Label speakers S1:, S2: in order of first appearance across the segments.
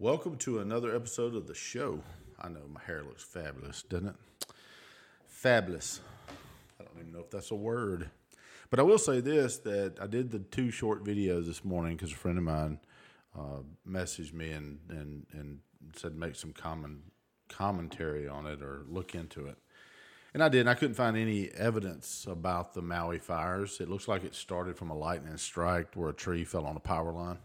S1: Welcome to another episode of the show. I know my hair looks fabulous, doesn't it? Fabulous. I don't even know if that's a word. But I will say this that I did the two short videos this morning because a friend of mine uh, messaged me and, and, and said make some common commentary on it or look into it. And I did. I couldn't find any evidence about the Maui fires. It looks like it started from a lightning strike where a tree fell on a power line.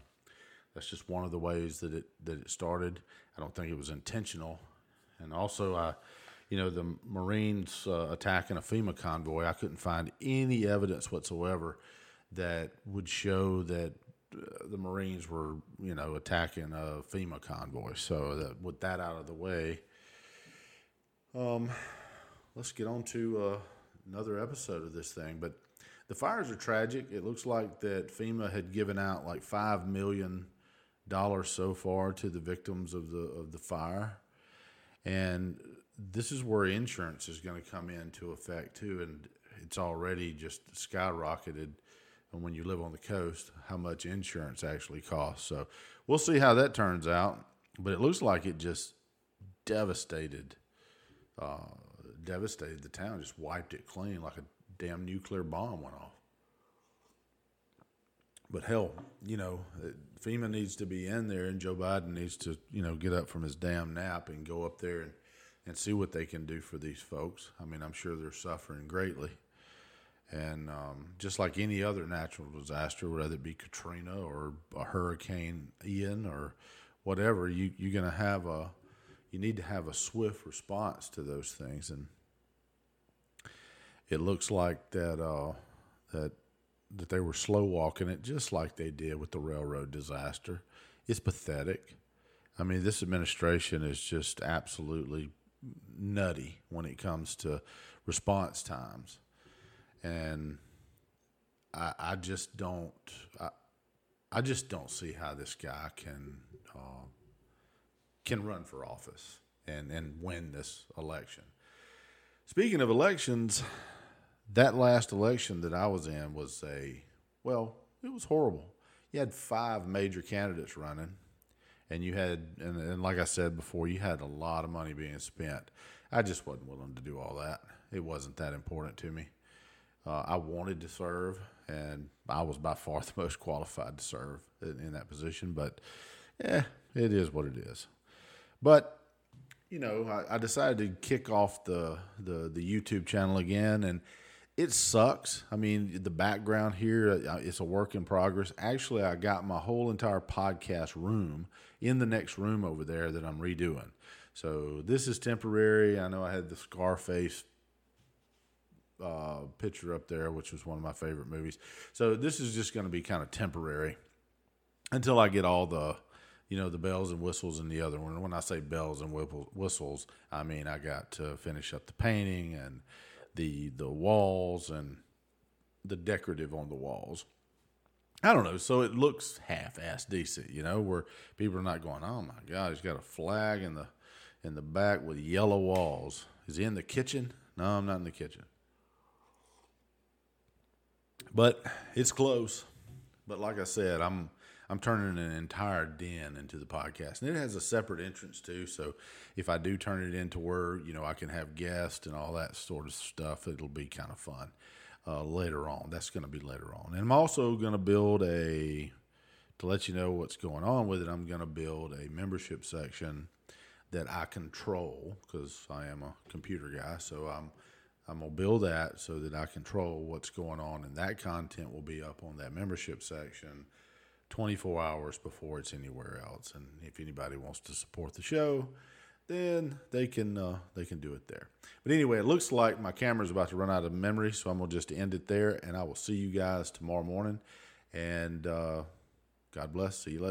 S1: That's just one of the ways that it that it started. I don't think it was intentional. And also, I, you know, the Marines uh, attacking a FEMA convoy. I couldn't find any evidence whatsoever that would show that uh, the Marines were, you know, attacking a FEMA convoy. So that with that out of the way, um, let's get on to uh, another episode of this thing. But the fires are tragic. It looks like that FEMA had given out like five million dollars so far to the victims of the of the fire, and this is where insurance is going to come into effect too, and it's already just skyrocketed. And when you live on the coast, how much insurance actually costs. So we'll see how that turns out. But it looks like it just devastated, uh, devastated the town. Just wiped it clean like a damn nuclear bomb went off. But hell, you know, FEMA needs to be in there, and Joe Biden needs to, you know, get up from his damn nap and go up there and, and see what they can do for these folks. I mean, I'm sure they're suffering greatly. And um, just like any other natural disaster, whether it be Katrina or a Hurricane Ian or whatever, you, you're going to have a, you need to have a swift response to those things. And it looks like that, uh, that that they were slow walking it just like they did with the railroad disaster. It's pathetic. I mean, this administration is just absolutely nutty when it comes to response times. And I, I just don't, I, I just don't see how this guy can, uh, can run for office and, and win this election. Speaking of elections, that last election that I was in was a, well, it was horrible. You had five major candidates running, and you had, and, and like I said before, you had a lot of money being spent. I just wasn't willing to do all that. It wasn't that important to me. Uh, I wanted to serve, and I was by far the most qualified to serve in, in that position. But yeah, it is what it is. But you know, I, I decided to kick off the, the the YouTube channel again, and it sucks. I mean, the background here, uh, it's a work in progress. Actually, I got my whole entire podcast room in the next room over there that I'm redoing. So this is temporary. I know I had the Scarface uh, picture up there, which was one of my favorite movies. So this is just going to be kind of temporary until I get all the, you know, the bells and whistles in the other one. When I say bells and whistles, I mean I got to finish up the painting and the the walls and the decorative on the walls. I don't know. So it looks half-ass decent, you know, where people are not going, "Oh my God, he's got a flag in the in the back with yellow walls." Is he in the kitchen? No, I'm not in the kitchen. But it's close. But like I said, I'm I'm turning an entire den into the podcast, and it has a separate entrance too. So if I do turn it into where you know I can have guests and all that sort of stuff, it'll be kind of fun uh, later on. That's going to be later on, and I'm also going to build a to let you know what's going on with it. I'm going to build a membership section that I control because I am a computer guy. So I'm I'm gonna build that so that I control what's going on, and that content will be up on that membership section 24 hours before it's anywhere else. And if anybody wants to support the show, then they can uh, they can do it there. But anyway, it looks like my camera's about to run out of memory, so I'm gonna just end it there, and I will see you guys tomorrow morning. And uh, God bless. See you later.